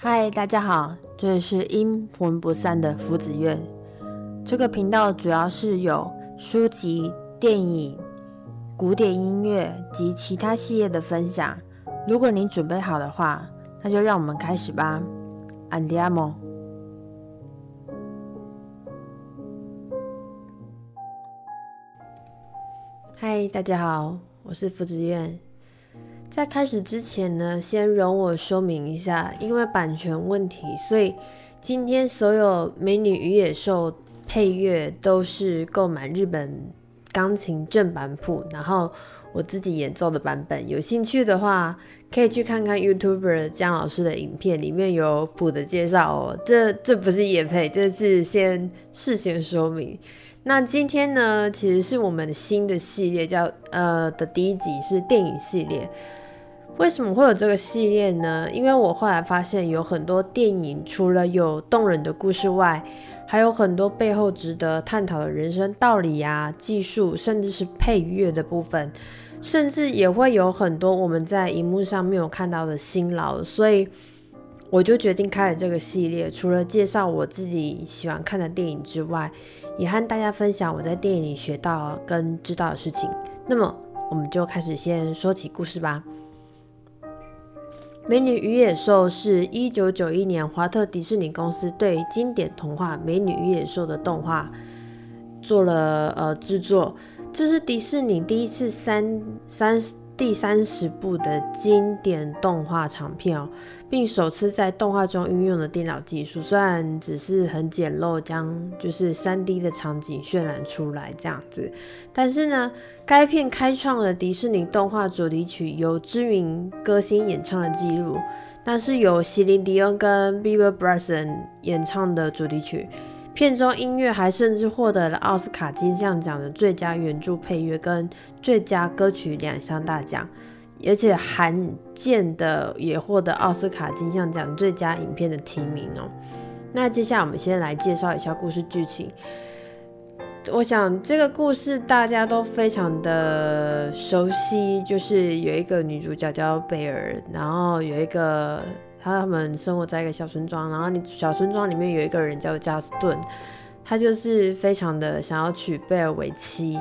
嗨，大家好，这里是阴魂不散的福子院。这个频道主要是有书籍、电影、古典音乐及其他系列的分享。如果你准备好的话，那就让我们开始吧。Andiamo。嗨，大家好，我是福子院。在开始之前呢，先容我说明一下，因为版权问题，所以今天所有《美女与野兽》配乐都是购买日本钢琴正版谱，然后我自己演奏的版本。有兴趣的话，可以去看看 YouTuber 姜老师的影片，里面有谱的介绍哦。这这不是野配，这是先事先说明。那今天呢，其实是我们新的系列，叫呃的第一集是电影系列。为什么会有这个系列呢？因为我后来发现，有很多电影除了有动人的故事外，还有很多背后值得探讨的人生道理呀、技术，甚至是配乐的部分，甚至也会有很多我们在荧幕上没有看到的辛劳。所以我就决定开了这个系列，除了介绍我自己喜欢看的电影之外，也和大家分享我在电影里学到跟知道的事情。那么，我们就开始先说起故事吧。《美女与野兽》是一九九一年华特迪士尼公司对经典童话《美女与野兽》的动画做了呃制作，这是迪士尼第一次三三第三十部的经典动画长片哦。并首次在动画中运用了电脑技术，虽然只是很简陋，将就是三 D 的场景渲染出来这样子，但是呢，该片开创了迪士尼动画主题曲由知名歌星演唱的记录，那是由席琳迪恩跟 Bieber Bryson 演唱的主题曲，片中音乐还甚至获得了奥斯卡金像奖的最佳原著配乐跟最佳歌曲两项大奖。而且罕见的也获得奥斯卡金像奖最佳影片的提名哦。那接下来我们先来介绍一下故事剧情。我想这个故事大家都非常的熟悉，就是有一个女主角叫贝尔，然后有一个他们生活在一个小村庄，然后你小村庄里面有一个人叫加斯顿，他就是非常的想要娶贝尔为妻。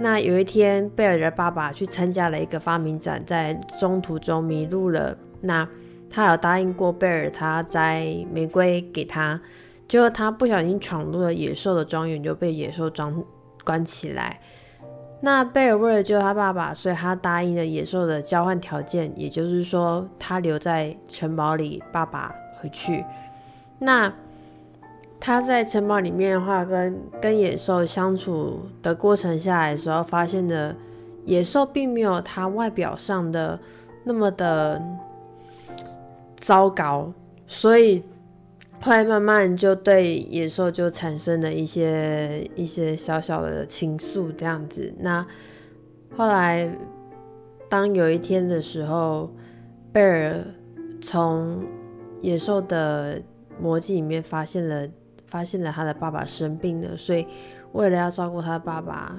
那有一天，贝尔的爸爸去参加了一个发明展，在中途中迷路了。那他有答应过贝尔，他摘玫瑰给他，结果他不小心闯入了野兽的庄园，就被野兽装关起来。那贝尔为了救他爸爸，所以他答应了野兽的交换条件，也就是说，他留在城堡里，爸爸回去。那。他在城堡里面的话，跟跟野兽相处的过程下来的时候，发现的野兽并没有他外表上的那么的糟糕，所以后来慢慢就对野兽就产生了一些一些小小的情愫这样子。那后来当有一天的时候，贝尔从野兽的魔镜里面发现了。发现了他的爸爸生病了，所以为了要照顾他爸爸，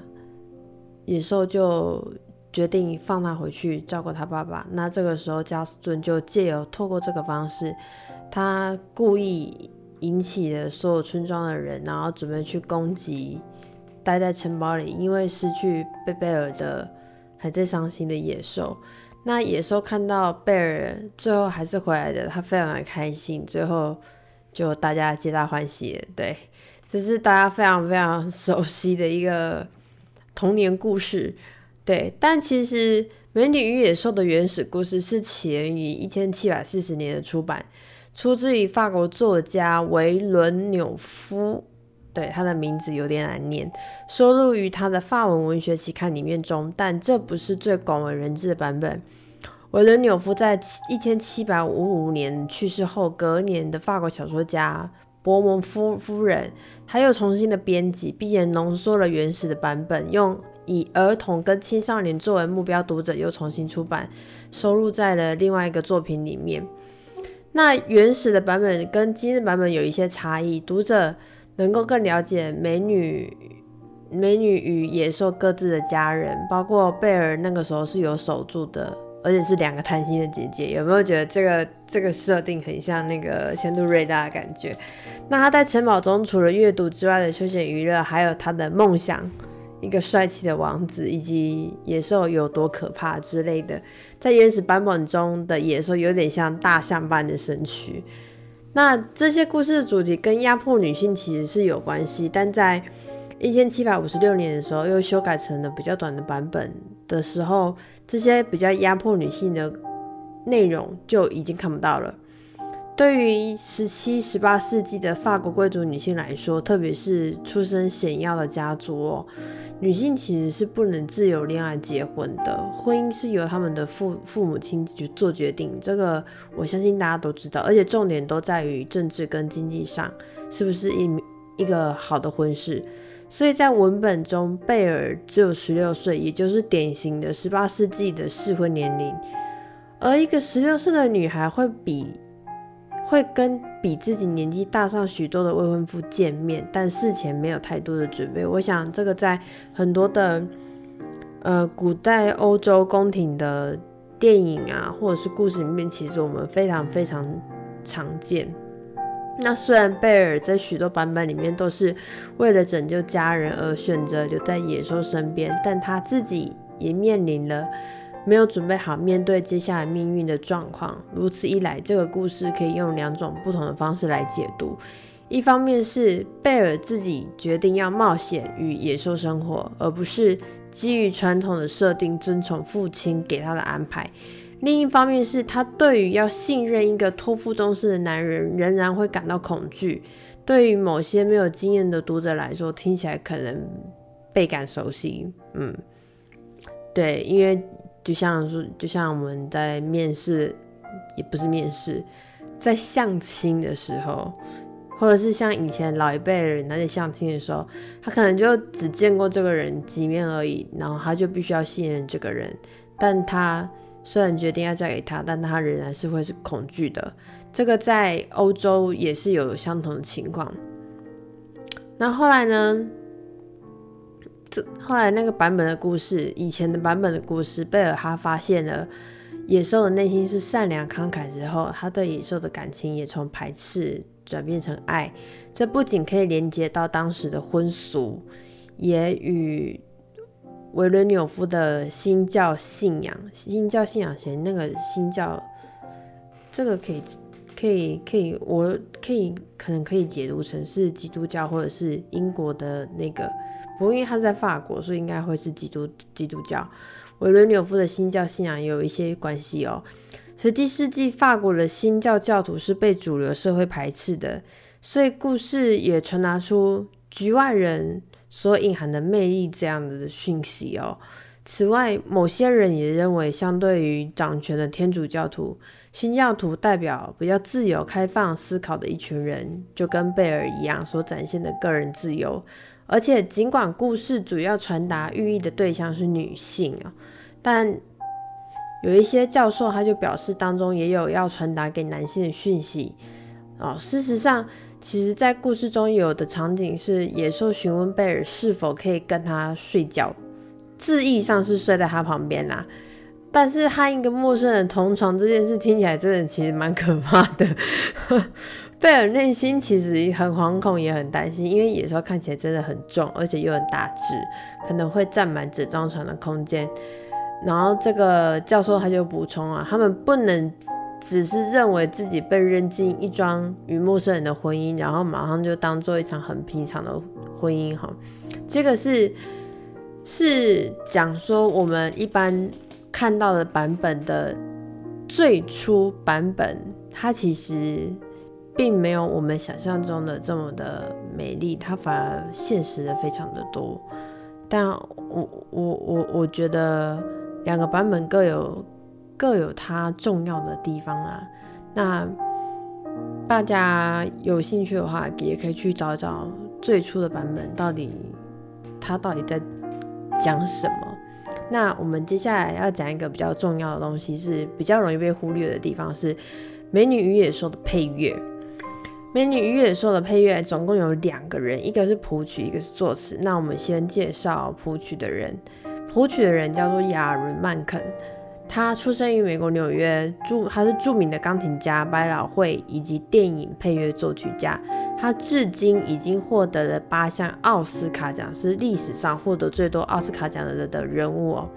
野兽就决定放他回去照顾他爸爸。那这个时候，加斯顿就借由透过这个方式，他故意引起了所有村庄的人，然后准备去攻击待在城堡里，因为失去贝贝尔的还在伤心的野兽。那野兽看到贝尔最后还是回来的，他非常的开心。最后。就大家皆大欢喜，对，这是大家非常非常熟悉的一个童年故事，对。但其实《美女与野兽》的原始故事是起源于一千七百四十年的出版，出自于法国作家维伦纽夫，对，他的名字有点难念，收录于他的法文文学期刊里面中，但这不是最广为人知的版本。维伦纽夫在一千七百五五年去世后，隔年的法国小说家伯蒙夫夫人，他又重新的编辑，并且浓缩了原始的版本，用以儿童跟青少年作为目标读者，又重新出版，收录在了另外一个作品里面。那原始的版本跟今日版本有一些差异，读者能够更了解美女、美女与野兽各自的家人，包括贝尔那个时候是有守住的。而且是两个贪心的姐姐，有没有觉得这个这个设定很像那个仙度瑞拉的感觉？那他在城堡中除了阅读之外的休闲娱乐，还有他的梦想，一个帅气的王子，以及野兽有多可怕之类的。在原始版本中的野兽有点像大象般的身躯。那这些故事的主题跟压迫女性其实是有关系，但在一千七百五十六年的时候又修改成了比较短的版本的时候，这些比较压迫女性的内容就已经看不到了。对于十七、十八世纪的法国贵族女性来说，特别是出身显要的家族，女性其实是不能自由恋爱、结婚的。婚姻是由他们的父父母亲去做决定，这个我相信大家都知道。而且重点都在于政治跟经济上是不是一一个好的婚事。所以在文本中，贝尔只有十六岁，也就是典型的十八世纪的适婚年龄。而一个十六岁的女孩会比。会跟比自己年纪大上许多的未婚夫见面，但事前没有太多的准备。我想这个在很多的呃古代欧洲宫廷的电影啊，或者是故事里面，其实我们非常非常常见。那虽然贝尔在许多版本里面都是为了拯救家人而选择留在野兽身边，但他自己也面临了。没有准备好面对接下来命运的状况，如此一来，这个故事可以用两种不同的方式来解读。一方面是贝尔自己决定要冒险与野兽生活，而不是基于传统的设定遵从父亲给他的安排；另一方面是他对于要信任一个托付终身的男人仍然会感到恐惧。对于某些没有经验的读者来说，听起来可能倍感熟悉。嗯，对，因为。就像说，就像我们在面试，也不是面试，在相亲的时候，或者是像以前老一辈人，那些相亲的时候，他可能就只见过这个人几面而已，然后他就必须要信任这个人。但他虽然决定要嫁给他，但他仍然是会是恐惧的。这个在欧洲也是有相同的情况。那后来呢？后来那个版本的故事，以前的版本的故事，贝尔哈发现了野兽的内心是善良慷慨之后，他对野兽的感情也从排斥转变成爱。这不仅可以连接到当时的婚俗，也与维伦纽夫的新教信仰、新教信仰前那个新教，这个可以、可以、可以，我可以可能可以解读成是基督教或者是英国的那个。不过，因为他在法国，所以应该会是基督基督教。维伦纽夫的新教信仰也有一些关系哦。十七世纪法国的新教教徒是被主流社会排斥的，所以故事也传达出局外人所隐含的魅力这样的讯息哦。此外，某些人也认为，相对于掌权的天主教徒，新教徒代表比较自由、开放思考的一群人，就跟贝尔一样，所展现的个人自由。而且，尽管故事主要传达寓意的对象是女性啊，但有一些教授他就表示，当中也有要传达给男性的讯息哦。事实上，其实在故事中有的场景是野兽询问贝尔是否可以跟他睡觉，字义上是睡在他旁边啦。但是和一个陌生人同床这件事听起来真的其实蛮可怕的。贝尔内心其实很惶恐，也很担心，因为野兽看起来真的很重，而且又很大只，可能会占满整张床的空间。然后这个教授他就补充啊，他们不能只是认为自己被扔进一桩与陌生人的婚姻，然后马上就当做一场很平常的婚姻哈。这个是是讲说我们一般看到的版本的最初版本，它其实。并没有我们想象中的这么的美丽，它反而现实的非常的多。但我我我我觉得两个版本各有各有它重要的地方啊。那大家有兴趣的话，也可以去找找最初的版本，到底它到底在讲什么。那我们接下来要讲一个比较重要的东西，是比较容易被忽略的地方，是《美女与野兽》的配乐。《美女与野兽》的配乐总共有两个人，一个是谱曲，一个是作词。那我们先介绍谱曲的人。谱曲的人叫做亚伦·曼肯，他出生于美国纽约，著他是著名的钢琴家、百老汇以及电影配乐作曲家。他至今已经获得了八项奥斯卡奖，是历史上获得最多奥斯卡奖的的人物哦。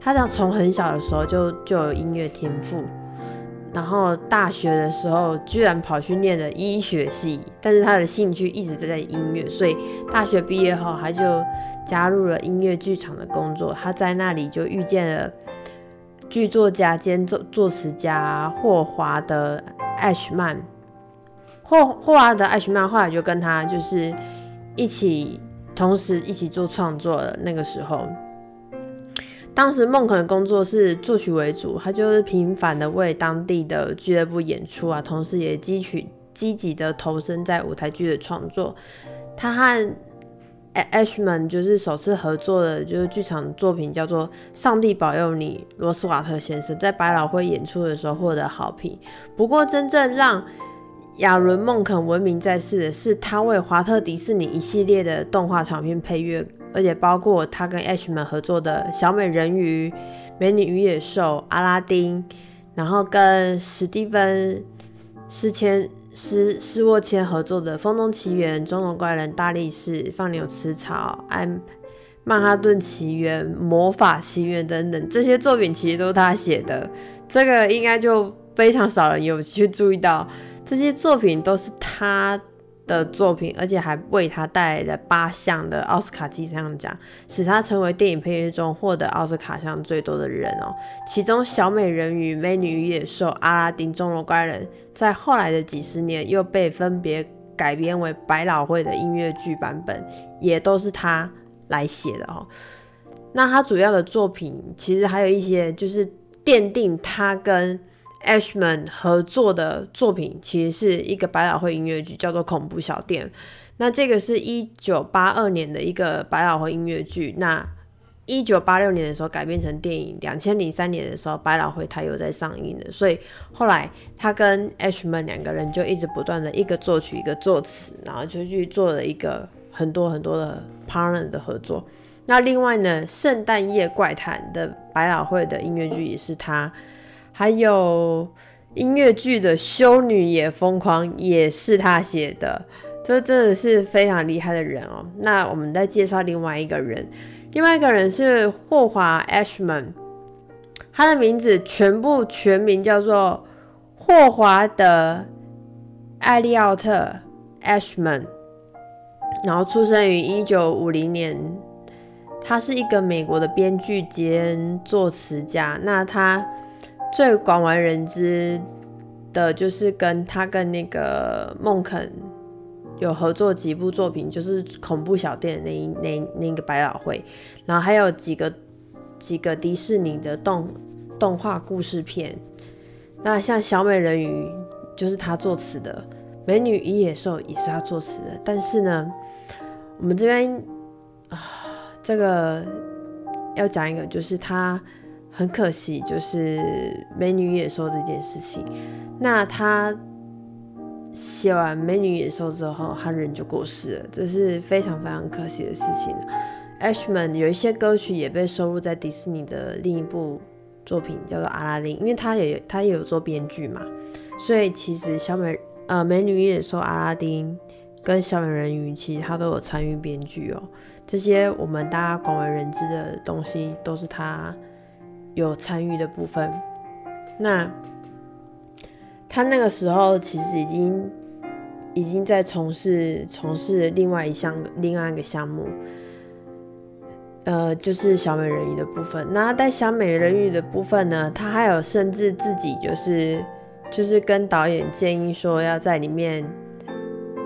他从很小的时候就就有音乐天赋，然后大学的时候居然跑去念了医学系，但是他的兴趣一直在在音乐，所以大学毕业后他就加入了音乐剧场的工作。他在那里就遇见了。剧作家兼作作词家霍华德·艾许曼，霍霍华德·艾许曼后来就跟他就是一起同时一起做创作了。那个时候，当时孟肯的工作是作曲为主，他就是频繁的为当地的俱乐部演出啊，同时也积取积极的投身在舞台剧的创作。他和 Ashman 就是首次合作的，就是剧场作品叫做《上帝保佑你》，罗斯瓦特先生在百老汇演出的时候获得好评。不过，真正让亚伦·孟肯闻名在世的是他为华特迪士尼一系列的动画长片配乐，而且包括他跟 H 们合作的《小美人鱼》《美女与野兽》《阿拉丁》，然后跟史蒂芬·斯千斯斯沃谦合作的《风中奇缘》《中龙怪人》《大力士》《放牛吃草》《安曼哈顿奇缘》《魔法奇缘》等等，这些作品其实都是他写的。这个应该就非常少人有去注意到，这些作品都是他。的作品，而且还为他带来了八项的奥斯卡金像奖，使他成为电影配乐中获得奥斯卡奖最多的人哦。其中，《小美人鱼》《美女与野兽》《阿拉丁》《钟楼怪人》在后来的几十年又被分别改编为百老汇的音乐剧版本，也都是他来写的哦。那他主要的作品其实还有一些，就是奠定他跟 Ashman 合作的作品其实是一个百老汇音乐剧，叫做《恐怖小店》。那这个是一九八二年的一个百老汇音乐剧。那一九八六年的时候改编成电影，两千零三年的时候百老汇它又在上映了。所以后来他跟 Ashman 两个人就一直不断的一个作曲一个作词，然后就去做了一个很多很多的 partner 的合作。那另外呢，《圣诞夜怪谈》的百老汇的音乐剧也是他。还有音乐剧的《修女也疯狂》也是他写的，这真的是非常厉害的人哦。那我们再介绍另外一个人，另外一个人是霍华 Ashman，他的名字全部全名叫做霍华德艾利奥特 Ashman，然后出生于一九五零年，他是一个美国的编剧兼作词家。那他最广为人知的就是跟他跟那个孟肯有合作几部作品，就是恐怖小店那那那个百老汇，然后还有几个几个迪士尼的动动画故事片。那像小美人鱼就是他作词的，美女与野兽也是他作词的。但是呢，我们这边啊，这个要讲一个，就是他。很可惜，就是《美女野兽》这件事情。那他写完《美女野兽》之后，他人就过世了，这是非常非常可惜的事情。Ashman 有一些歌曲也被收录在迪士尼的另一部作品，叫做《阿拉丁》，因为他也他也有做编剧嘛，所以其实小美呃《美女野兽》、《阿拉丁》跟《小美人鱼》其实他都有参与编剧哦。这些我们大家广为人知的东西，都是他。有参与的部分，那他那个时候其实已经已经在从事从事另外一项另外一个项目，呃，就是小美人鱼的部分。那在小美人鱼的部分呢，他还有甚至自己就是就是跟导演建议说要在里面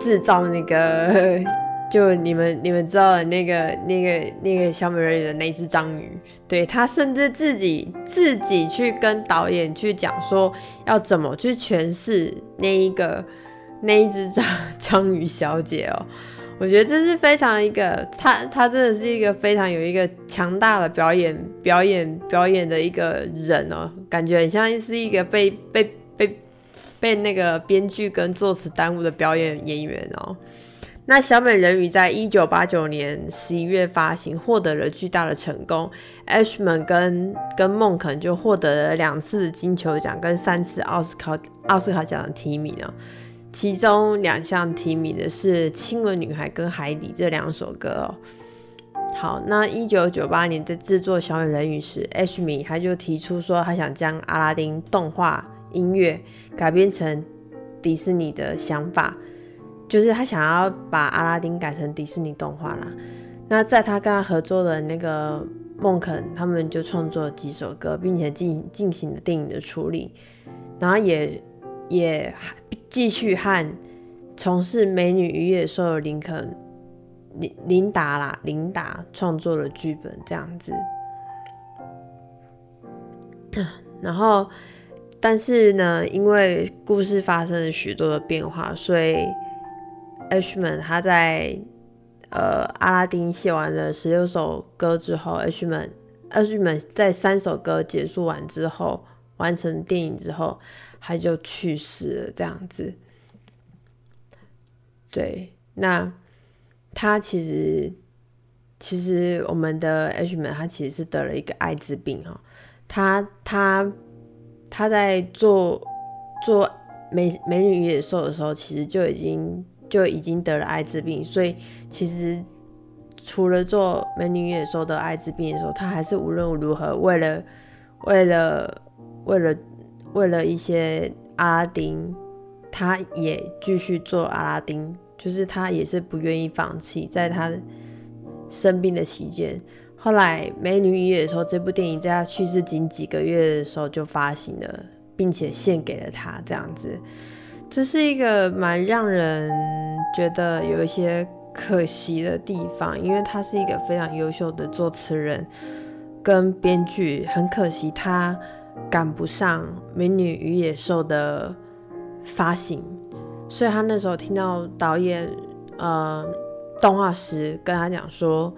制造那个。就你们你们知道的那个那个那个小美人鱼的那只章鱼，对他甚至自己自己去跟导演去讲说要怎么去诠释那一个那一只章章鱼小姐哦，我觉得这是非常一个他他真的是一个非常有一个强大的表演表演表演的一个人哦，感觉很像是一个被被被被那个编剧跟作词耽误的表演演员哦。那小美人鱼在一九八九年十一月发行，获得了巨大的成功。Ashman 跟跟孟肯就获得了两次金球奖跟三次奥斯卡奥斯卡奖的提名哦。其中两项提名的是《亲吻女孩》跟《海底》这两首歌哦。好，那一九九八年在制作小美人鱼时，Ashman 他就提出说，他想将阿拉丁动画音乐改编成迪士尼的想法。就是他想要把阿拉丁改成迪士尼动画啦。那在他跟他合作的那个孟肯，他们就创作了几首歌，并且进进行了电影的处理，然后也也继续和从事《美女与野兽》的林肯林琳达啦，琳达创作了剧本这样子。然后，但是呢，因为故事发生了许多的变化，所以。Ashman 他在呃阿拉丁写完了十六首歌之后，Ashman Ashman 在三首歌结束完之后，完成电影之后，他就去世了。这样子，对，那他其实其实我们的 Ashman 他其实是得了一个艾滋病哦，他他他在做做美美女与野兽的时候，其实就已经。就已经得了艾滋病，所以其实除了做《美女与野兽》得艾滋病的时候，他还是无论如何为了为了为了为了一些阿拉丁，他也继续做阿拉丁，就是他也是不愿意放弃。在他生病的期间，后来《美女与野兽》这部电影在他去世仅几个月的时候就发行了，并且献给了他，这样子。这是一个蛮让人觉得有一些可惜的地方，因为他是一个非常优秀的作词人跟编剧，很可惜他赶不上《美女与野兽》的发行，所以他那时候听到导演呃动画师跟他讲说，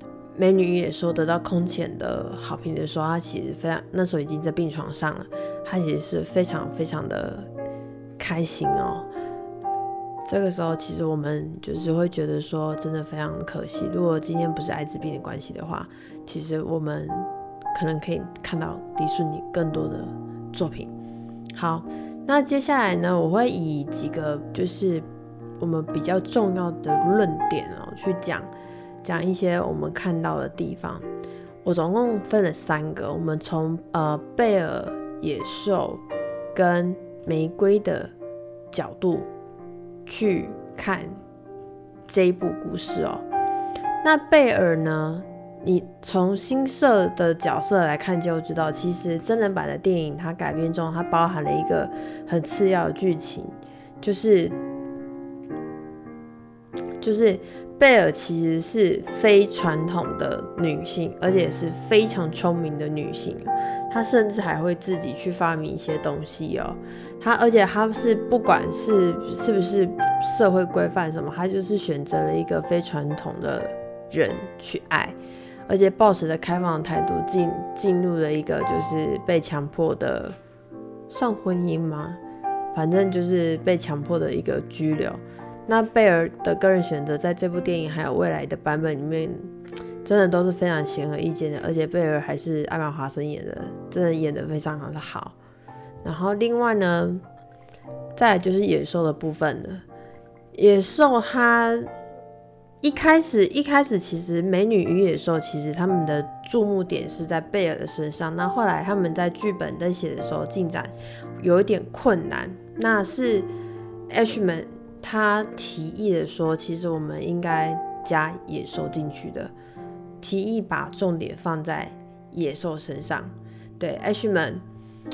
《美女与野兽》得到空前的好评的时候，他其实非常那时候已经在病床上了，他其实是非常非常的。开心哦，这个时候其实我们就是会觉得说，真的非常可惜。如果今天不是艾滋病的关系的话，其实我们可能可以看到迪士尼更多的作品。好，那接下来呢，我会以几个就是我们比较重要的论点哦，去讲讲一些我们看到的地方。我总共分了三个，我们从呃贝尔野兽跟玫瑰的角度去看这一部故事哦。那贝尔呢？你从新设的角色来看就知道，其实真人版的电影它改编中，它包含了一个很次要的剧情，就是就是贝尔其实是非传统的女性，而且是非常聪明的女性。她甚至还会自己去发明一些东西哦。她而且她是不管是是不是社会规范什么，她就是选择了一个非传统的人去爱，而且抱持的开放态度进进入了一个就是被强迫的算婚姻吗？反正就是被强迫的一个拘留。那贝尔的个人选择在这部电影还有未来的版本里面，真的都是非常显而易见的，而且贝尔还是艾玛华森演的，真的演的非常的好。然后另外呢，再就是野兽的部分了。野兽它一开始一开始其实美女与野兽其实他们的注目点是在贝尔的身上。那后来他们在剧本在写的时候进展有一点困难。那是 Hman 他提议的说，其实我们应该加野兽进去的，提议把重点放在野兽身上。对，H 们。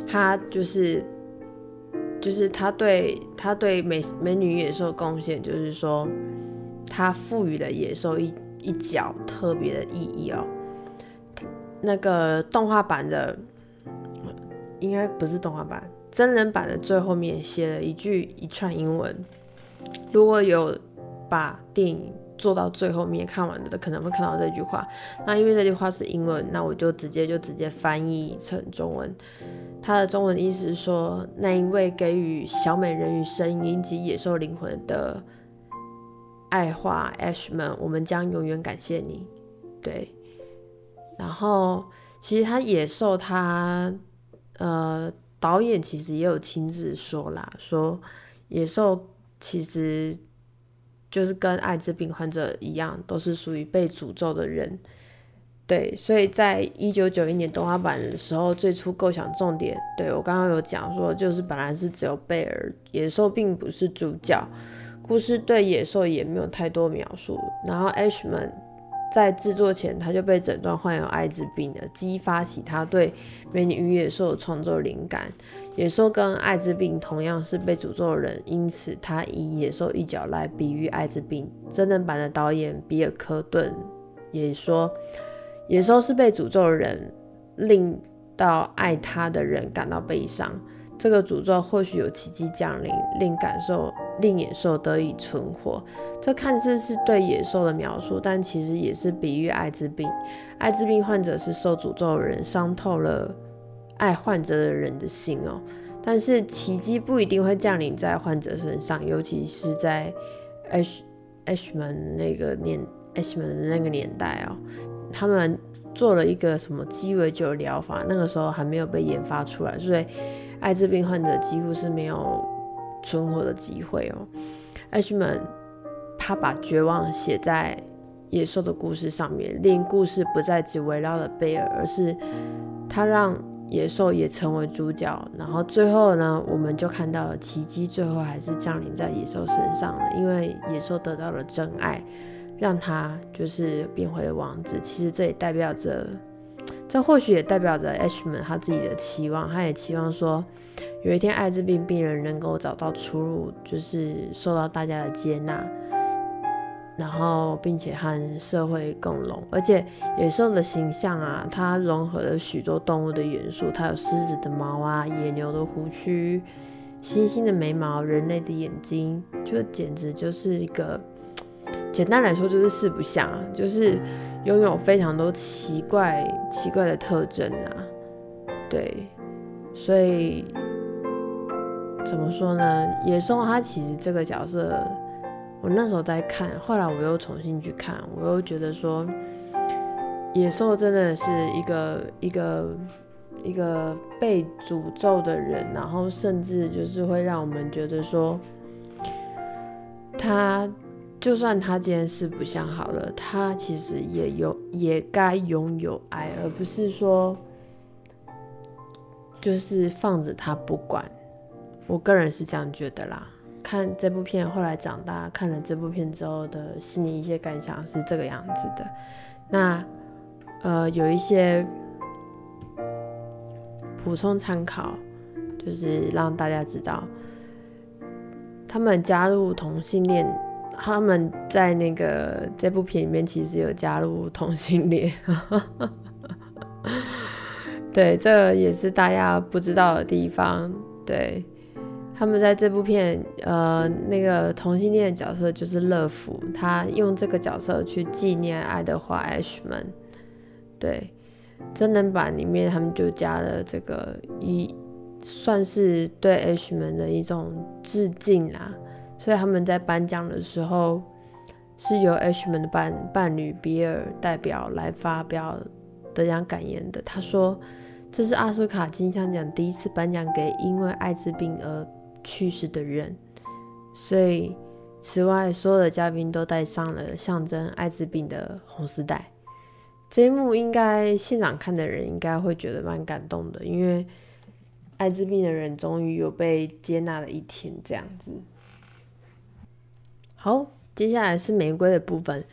他就是，就是他对他对美美女野兽贡献，就是说，他赋予了野兽一一角特别的意义哦。那个动画版的，应该不是动画版，真人版的最后面写了一句一串英文。如果有把电影做到最后面看完的，可能会看到这句话。那因为这句话是英文，那我就直接就直接翻译成中文。他的中文意思是说，那一位给予小美人鱼声音及野兽灵魂的爱画 Ashman，我们将永远感谢你。对，然后其实他野兽他呃导演其实也有亲自说啦，说野兽其实就是跟艾滋病患者一样，都是属于被诅咒的人。对，所以在一九九一年动画版的时候，最初构想重点，对我刚刚有讲说，就是本来是只有贝尔野兽，并不是主角，故事对野兽也没有太多描述。然后 Ashman 在制作前他就被诊断患有艾滋病了，激发起他对美女与野兽的创作灵感。野兽跟艾滋病同样是被诅咒的人，因此他以野兽一角来比喻艾滋病。真人版的导演比尔·科顿也说。野兽是被诅咒的人，令到爱他的人感到悲伤。这个诅咒或许有奇迹降临，令感受令野兽得以存活。这看似是对野兽的描述，但其实也是比喻艾滋病。艾滋病患者是受诅咒的人，伤透了爱患者的人的心哦。但是奇迹不一定会降临在患者身上，尤其是在 H H 门那个年 H 门的那个年代哦。他们做了一个什么鸡尾酒疗法，那个时候还没有被研发出来，所以艾滋病患者几乎是没有存活的机会哦。艾希曼他把绝望写在野兽的故事上面，令故事不再只围绕着贝尔，而是他让野兽也成为主角。然后最后呢，我们就看到了奇迹，最后还是降临在野兽身上了，因为野兽得到了真爱。让他就是变回王子，其实这也代表着，这或许也代表着 Hman 他自己的期望，他也期望说，有一天艾滋病病人能够找到出路，就是受到大家的接纳，然后并且和社会共融。而且野兽的形象啊，它融合了许多动物的元素，它有狮子的毛啊，野牛的胡须，猩猩的眉毛，人类的眼睛，就简直就是一个。简单来说就是四不像啊，就是拥有非常多奇怪奇怪的特征啊，对，所以怎么说呢？野兽它其实这个角色，我那时候在看，后来我又重新去看，我又觉得说，野兽真的是一个一个一个被诅咒的人，然后甚至就是会让我们觉得说，他。就算他今天是不像好了，他其实也有也该拥有爱，而不是说就是放着他不管。我个人是这样觉得啦。看这部片，后来长大看了这部片之后的心里一些感想是这个样子的。那呃，有一些补充参考，就是让大家知道，他们加入同性恋。他们在那个这部片里面其实有加入同性恋，对，这也是大家不知道的地方。对，他们在这部片，呃，那个同性恋的角色就是乐福，他用这个角色去纪念爱德华 ·H 门。对，真人版里面他们就加了这个一，算是对 H 门的一种致敬啦。所以他们在颁奖的时候，是由 H 们的伴伴侣比尔代表来发表得奖感言的。他说：“这是奥斯卡金像奖第一次颁奖给因为艾滋病而去世的人。”所以，此外，所有的嘉宾都戴上了象征艾滋病的红丝带。这一幕应该现场看的人应该会觉得蛮感动的，因为艾滋病的人终于有被接纳的一天，这样子。好，接下来是玫瑰的部分。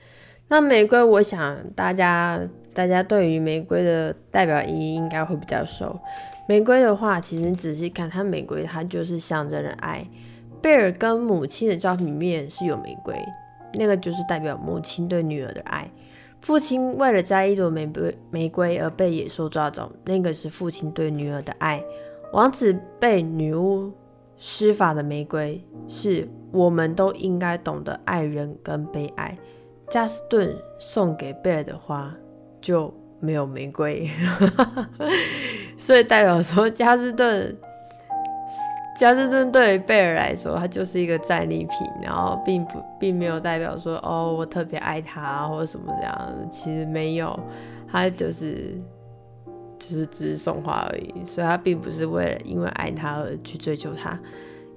那玫瑰，我想大家大家对于玫瑰的代表意义应该会比较熟。玫瑰的话，其实你仔细看，它玫瑰它就是象征着爱。贝尔跟母亲的照片里面是有玫瑰，那个就是代表母亲对女儿的爱。父亲为了摘一朵玫瑰玫瑰而被野兽抓走，那个是父亲对女儿的爱。王子被女巫。施法的玫瑰是我们都应该懂得爱人跟被爱。加斯顿送给贝尔的花就没有玫瑰，所以代表说加斯顿加斯顿对于贝尔来说，他就是一个战利品，然后并不并没有代表说哦，我特别爱他或者什么这样，其实没有，他就是就是只是送花而已，所以他并不是为了因为爱他而去追求他，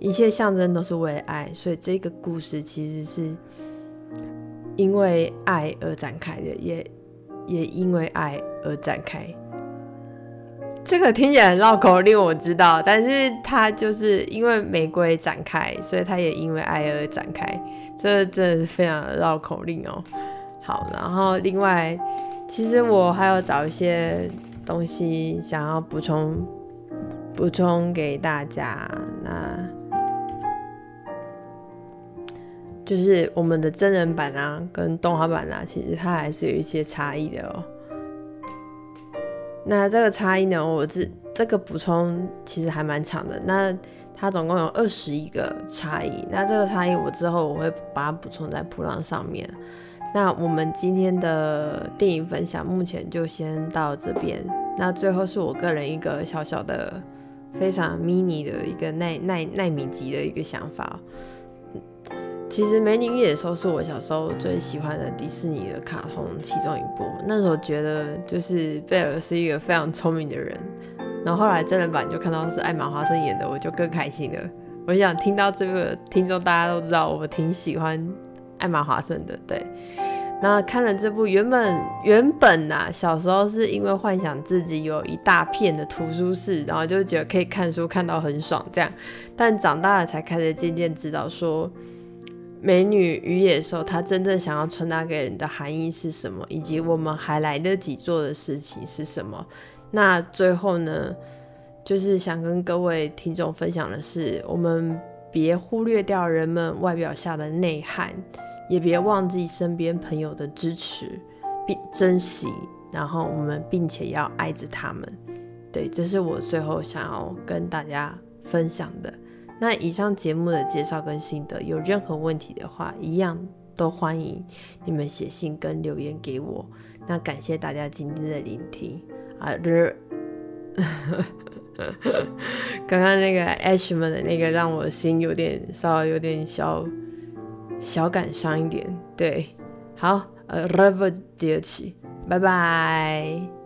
一切象征都是为了爱，所以这个故事其实是因为爱而展开的，也也因为爱而展开。这个听起来很绕口令，我知道，但是它就是因为玫瑰展开，所以它也因为爱而展开，这真的是非常的绕口令哦。好，然后另外，其实我还有找一些东西想要补充补充给大家，那就是我们的真人版啊，跟动画版啊，其实它还是有一些差异的哦。那这个差异呢？我这这个补充其实还蛮长的。那它总共有二十一个差异。那这个差异我之后我会把它补充在普浪上面。那我们今天的电影分享目前就先到这边。那最后是我个人一个小小的、非常 mini 的一个耐耐耐米级的一个想法。其实《美女与野兽》是我小时候最喜欢的迪士尼的卡通其中一部。那时候觉得就是贝尔是一个非常聪明的人，然后后来真人版就看到是艾玛华森演的，我就更开心了。我想听到这个听众大家都知道我挺喜欢艾玛华森的，对。那看了这部原本原本呐，小时候是因为幻想自己有一大片的图书室，然后就觉得可以看书看到很爽这样，但长大了才开始渐渐知道说。美女与野兽，它真正想要传达给人的含义是什么，以及我们还来得及做的事情是什么？那最后呢，就是想跟各位听众分享的是，我们别忽略掉人们外表下的内涵，也别忘记身边朋友的支持，并珍惜，然后我们并且要爱着他们。对，这是我最后想要跟大家分享的。那以上节目的介绍跟心得，有任何问题的话，一样都欢迎你们写信跟留言给我。那感谢大家今天的聆听啊！就是 刚刚那个 H 们的那个，让我心有点稍微有点小小感伤一点。对，好，呃，Love 第二期，拜拜。